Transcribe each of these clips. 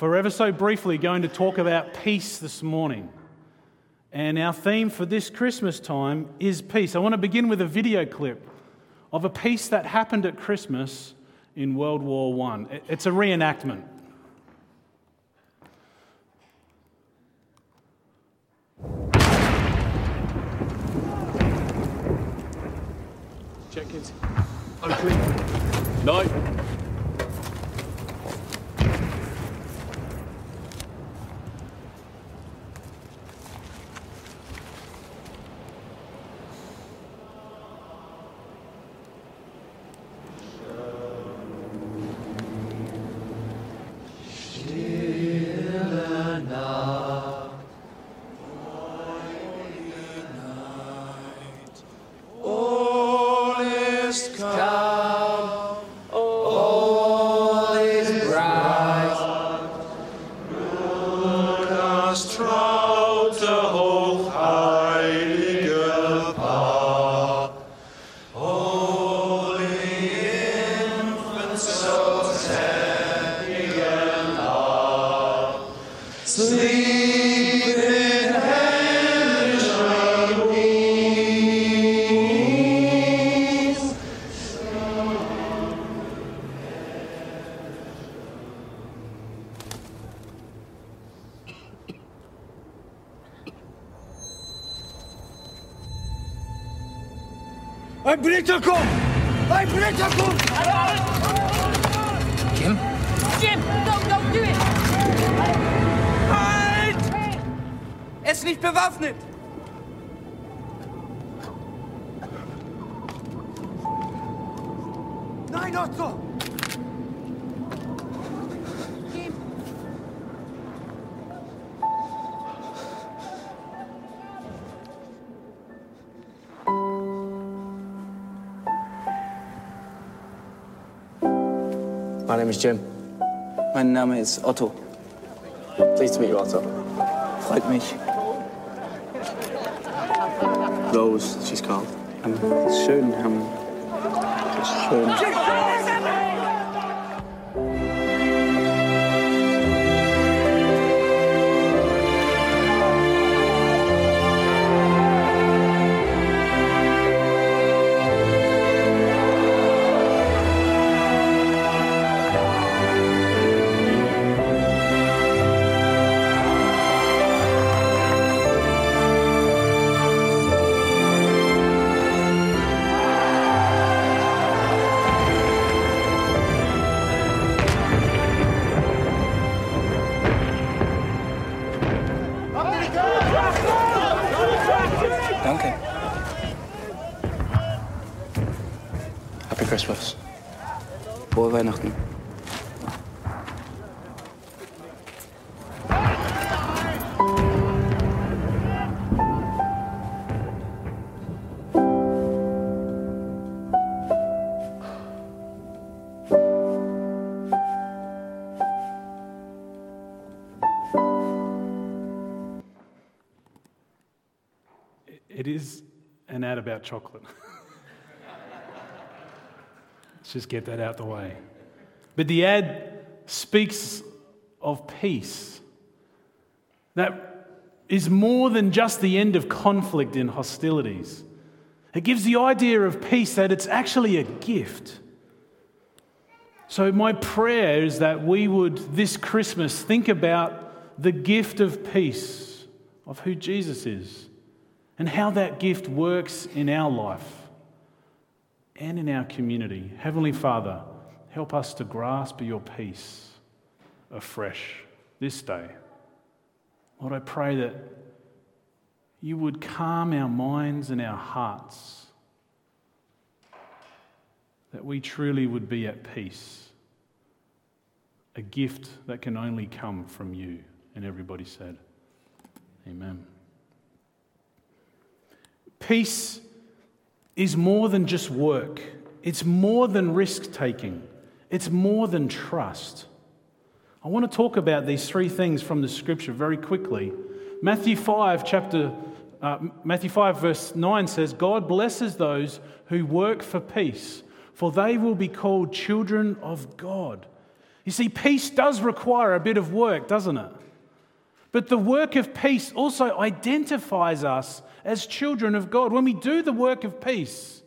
for ever so briefly going to talk about peace this morning. And our theme for this Christmas time is peace. I want to begin with a video clip of a peace that happened at Christmas in World War I. It's a reenactment. Jenkins. Oakley. Knight. Das traute hochheilige Ein Blitzer kommt! Ein Blitzer kommt! Jim, don't, don't do it! Halt! Er ist nicht bewaffnet! Nein, Otto! Name is Jim. Mein Name ist Otto. Pleased to meet you, Otto. Freut mich. Rose, she's called. Ähm, schön, ähm, schön. Danke. Happy Christmas. Frohe Weihnachten. It is an ad about chocolate. Let's just get that out the way. But the ad speaks of peace that is more than just the end of conflict and hostilities. It gives the idea of peace that it's actually a gift. So, my prayer is that we would this Christmas think about the gift of peace, of who Jesus is, and how that gift works in our life and in our community. Heavenly Father, help us to grasp your peace afresh this day. Lord, I pray that you would calm our minds and our hearts, that we truly would be at peace, a gift that can only come from you. And everybody said, Amen. Peace is more than just work, it's more than risk taking, it's more than trust. I want to talk about these three things from the scripture very quickly. Matthew 5, chapter, uh, Matthew 5, verse 9 says, God blesses those who work for peace, for they will be called children of God. You see, peace does require a bit of work, doesn't it? But the work of peace also identifies us as children of God. When we do the work of peace,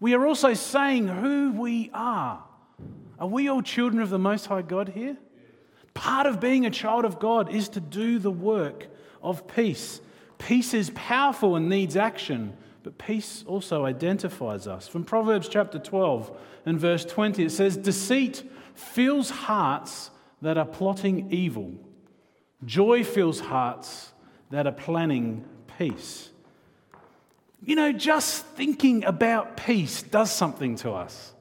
we are also saying who we are. Are we all children of the Most High God here? Part of being a child of God is to do the work of peace. Peace is powerful and needs action, but peace also identifies us. From Proverbs chapter 12 and verse 20, it says, Deceit fills hearts that are plotting evil, joy fills hearts that are planning peace. You know, just thinking about peace does something to us.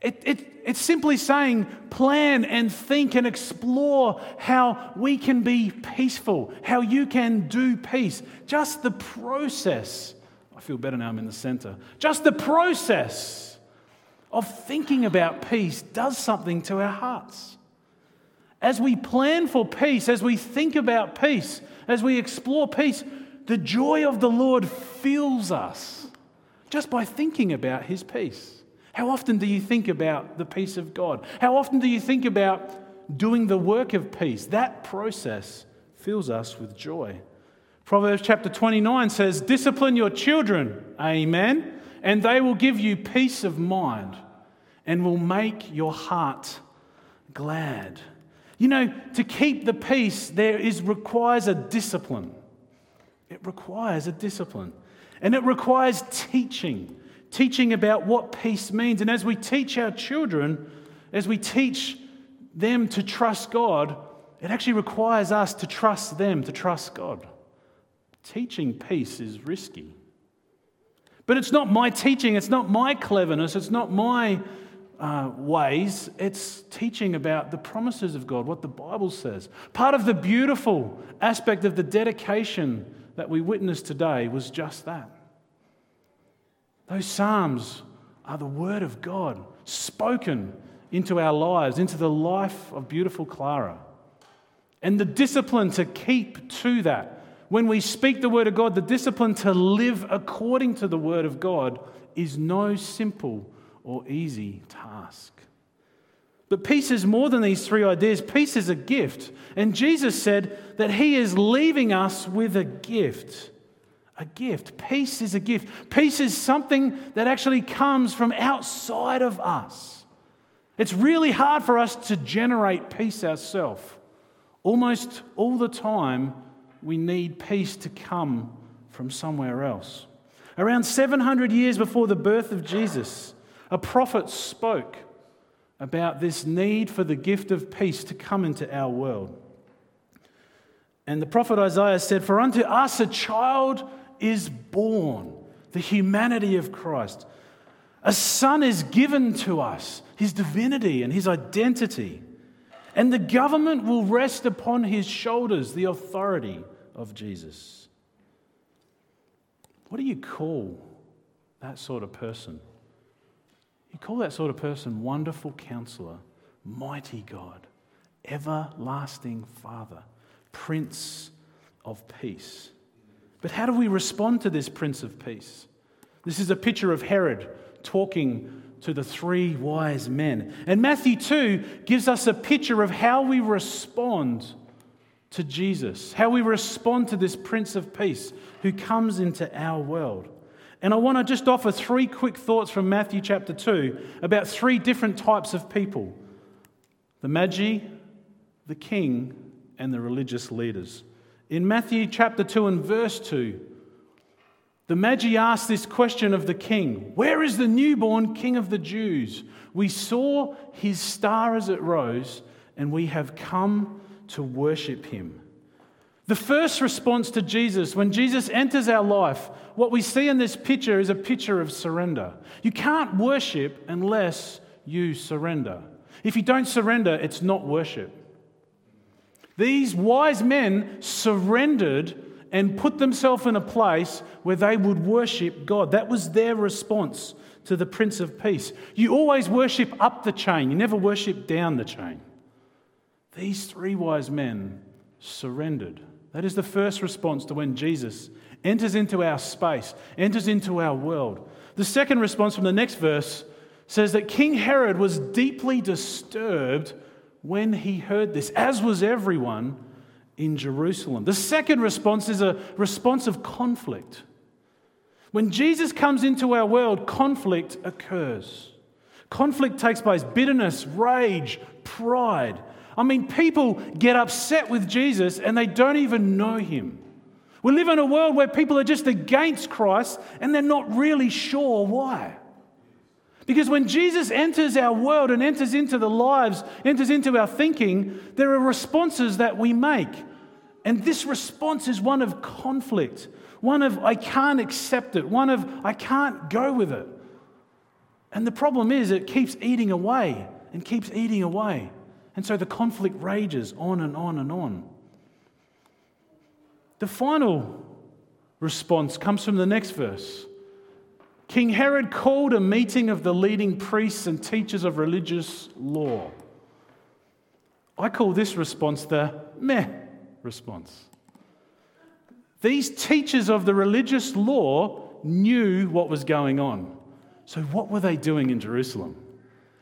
It, it, it's simply saying, plan and think and explore how we can be peaceful, how you can do peace. Just the process. I feel better now I'm in the center. Just the process of thinking about peace does something to our hearts. As we plan for peace, as we think about peace, as we explore peace, the joy of the Lord fills us just by thinking about his peace. How often do you think about the peace of God? How often do you think about doing the work of peace? That process fills us with joy. Proverbs chapter 29 says, Discipline your children, amen, and they will give you peace of mind and will make your heart glad. You know, to keep the peace, there is requires a discipline. It requires a discipline. And it requires teaching teaching about what peace means. And as we teach our children, as we teach them to trust God, it actually requires us to trust them to trust God. Teaching peace is risky. But it's not my teaching, it's not my cleverness, it's not my uh, ways. It's teaching about the promises of God, what the Bible says. Part of the beautiful aspect of the dedication that we witnessed today was just that. Those Psalms are the Word of God spoken into our lives, into the life of beautiful Clara. And the discipline to keep to that. When we speak the Word of God, the discipline to live according to the Word of God is no simple or easy task. But peace is more than these three ideas. Peace is a gift. And Jesus said that He is leaving us with a gift a gift. Peace is a gift. Peace is something that actually comes from outside of us. It's really hard for us to generate peace ourselves. Almost all the time, we need peace to come from somewhere else. Around 700 years before the birth of Jesus, a prophet spoke about this need for the gift of peace to come into our world. And the prophet Isaiah said, For unto us a child is born, the humanity of Christ. A son is given to us, his divinity and his identity. And the government will rest upon his shoulders, the authority of Jesus. What do you call that sort of person? You call that sort of person wonderful counselor, mighty God, everlasting Father, Prince of Peace. But how do we respond to this Prince of Peace? This is a picture of Herod talking to the three wise men. And Matthew 2 gives us a picture of how we respond to Jesus, how we respond to this Prince of Peace who comes into our world. And I want to just offer three quick thoughts from Matthew chapter 2 about three different types of people the Magi, the king, and the religious leaders. In Matthew chapter 2 and verse 2, the Magi asked this question of the king Where is the newborn king of the Jews? We saw his star as it rose, and we have come to worship him. The first response to Jesus, when Jesus enters our life, what we see in this picture is a picture of surrender. You can't worship unless you surrender. If you don't surrender, it's not worship. These wise men surrendered and put themselves in a place where they would worship God. That was their response to the Prince of Peace. You always worship up the chain, you never worship down the chain. These three wise men surrendered. That is the first response to when Jesus enters into our space, enters into our world. The second response from the next verse says that King Herod was deeply disturbed when he heard this, as was everyone in Jerusalem. The second response is a response of conflict. When Jesus comes into our world, conflict occurs. Conflict takes place bitterness, rage, pride. I mean, people get upset with Jesus and they don't even know him. We live in a world where people are just against Christ and they're not really sure why. Because when Jesus enters our world and enters into the lives, enters into our thinking, there are responses that we make. And this response is one of conflict, one of I can't accept it, one of I can't go with it. And the problem is it keeps eating away and keeps eating away. And so the conflict rages on and on and on. The final response comes from the next verse. King Herod called a meeting of the leading priests and teachers of religious law. I call this response the meh response. These teachers of the religious law knew what was going on. So, what were they doing in Jerusalem?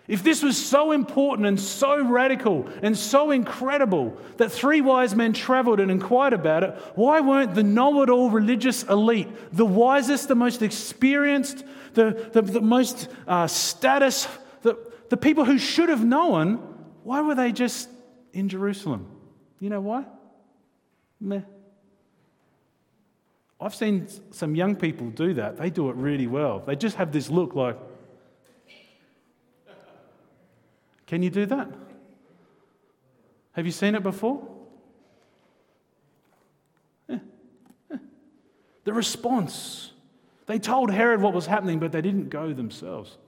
If this was so important and so radical and so incredible that three wise men traveled and inquired about it, why weren't the know it all religious elite, the wisest, the most experienced, the, the, the most uh, status, the, the people who should have known, why were they just in Jerusalem? You know why? Meh. I've seen some young people do that. They do it really well. They just have this look like, Can you do that? Have you seen it before? The response. They told Herod what was happening, but they didn't go themselves.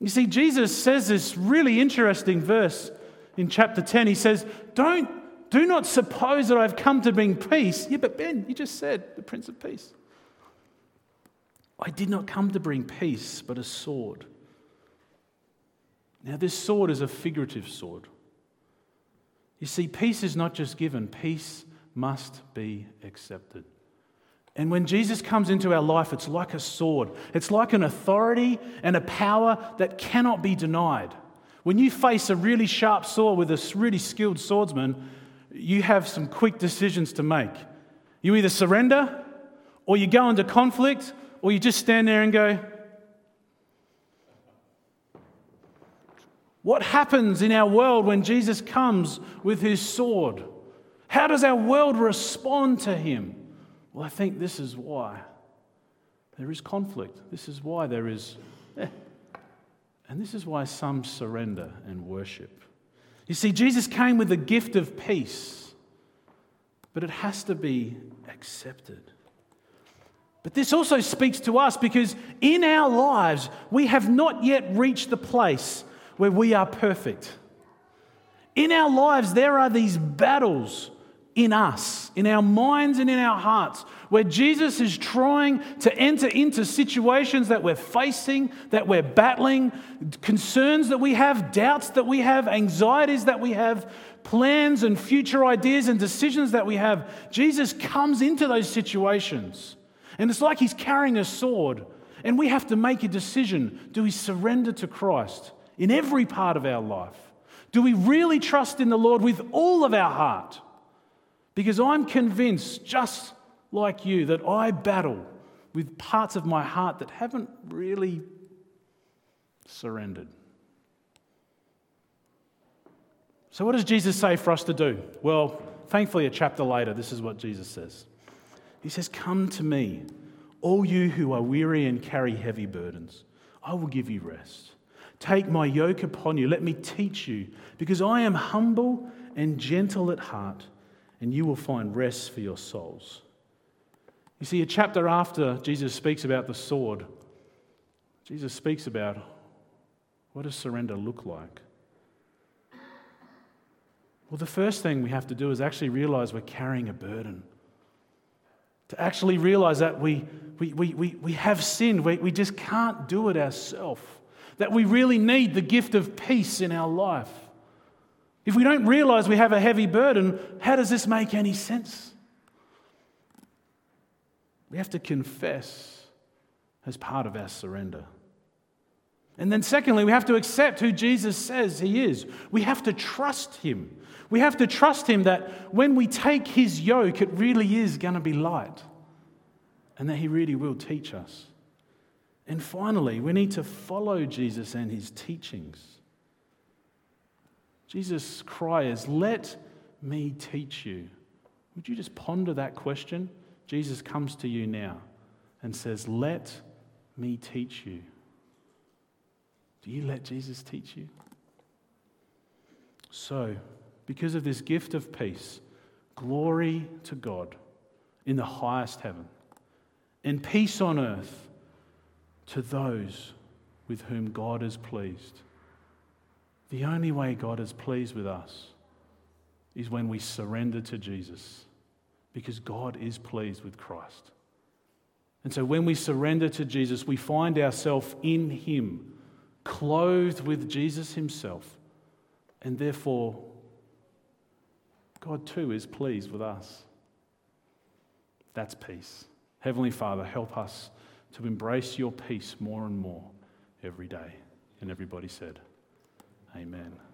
You see, Jesus says this really interesting verse in chapter 10. He says, Don't do not suppose that I've come to bring peace. Yeah, but Ben, you just said the Prince of Peace. I did not come to bring peace, but a sword. Now, this sword is a figurative sword. You see, peace is not just given, peace must be accepted. And when Jesus comes into our life, it's like a sword. It's like an authority and a power that cannot be denied. When you face a really sharp sword with a really skilled swordsman, you have some quick decisions to make. You either surrender, or you go into conflict, or you just stand there and go, What happens in our world when Jesus comes with his sword? How does our world respond to him? Well, I think this is why. There is conflict. This is why there is. Eh. And this is why some surrender and worship. You see, Jesus came with the gift of peace, but it has to be accepted. But this also speaks to us because in our lives, we have not yet reached the place where we are perfect. In our lives, there are these battles in us, in our minds and in our hearts, where Jesus is trying to enter into situations that we're facing, that we're battling, concerns that we have, doubts that we have, anxieties that we have, plans and future ideas and decisions that we have. Jesus comes into those situations. And it's like he's carrying a sword, and we have to make a decision. Do we surrender to Christ? In every part of our life? Do we really trust in the Lord with all of our heart? Because I'm convinced, just like you, that I battle with parts of my heart that haven't really surrendered. So, what does Jesus say for us to do? Well, thankfully, a chapter later, this is what Jesus says He says, Come to me, all you who are weary and carry heavy burdens, I will give you rest. Take my yoke upon you. Let me teach you, because I am humble and gentle at heart, and you will find rest for your souls. You see, a chapter after Jesus speaks about the sword, Jesus speaks about what does surrender look like? Well, the first thing we have to do is actually realize we're carrying a burden. To actually realize that we, we, we, we, we have sinned, we, we just can't do it ourselves that we really need the gift of peace in our life. If we don't realize we have a heavy burden, how does this make any sense? We have to confess as part of our surrender. And then, secondly, we have to accept who Jesus says he is. We have to trust him. We have to trust him that when we take his yoke, it really is going to be light and that he really will teach us. And finally, we need to follow Jesus and his teachings. Jesus' cry is, Let me teach you. Would you just ponder that question? Jesus comes to you now and says, Let me teach you. Do you let Jesus teach you? So, because of this gift of peace, glory to God in the highest heaven, and peace on earth to those with whom God is pleased. The only way God is pleased with us is when we surrender to Jesus, because God is pleased with Christ. And so when we surrender to Jesus, we find ourselves in Him, clothed with Jesus Himself, and therefore, God too is pleased with us. That's peace. Heavenly Father, help us to embrace your peace more and more every day. And everybody said, Amen.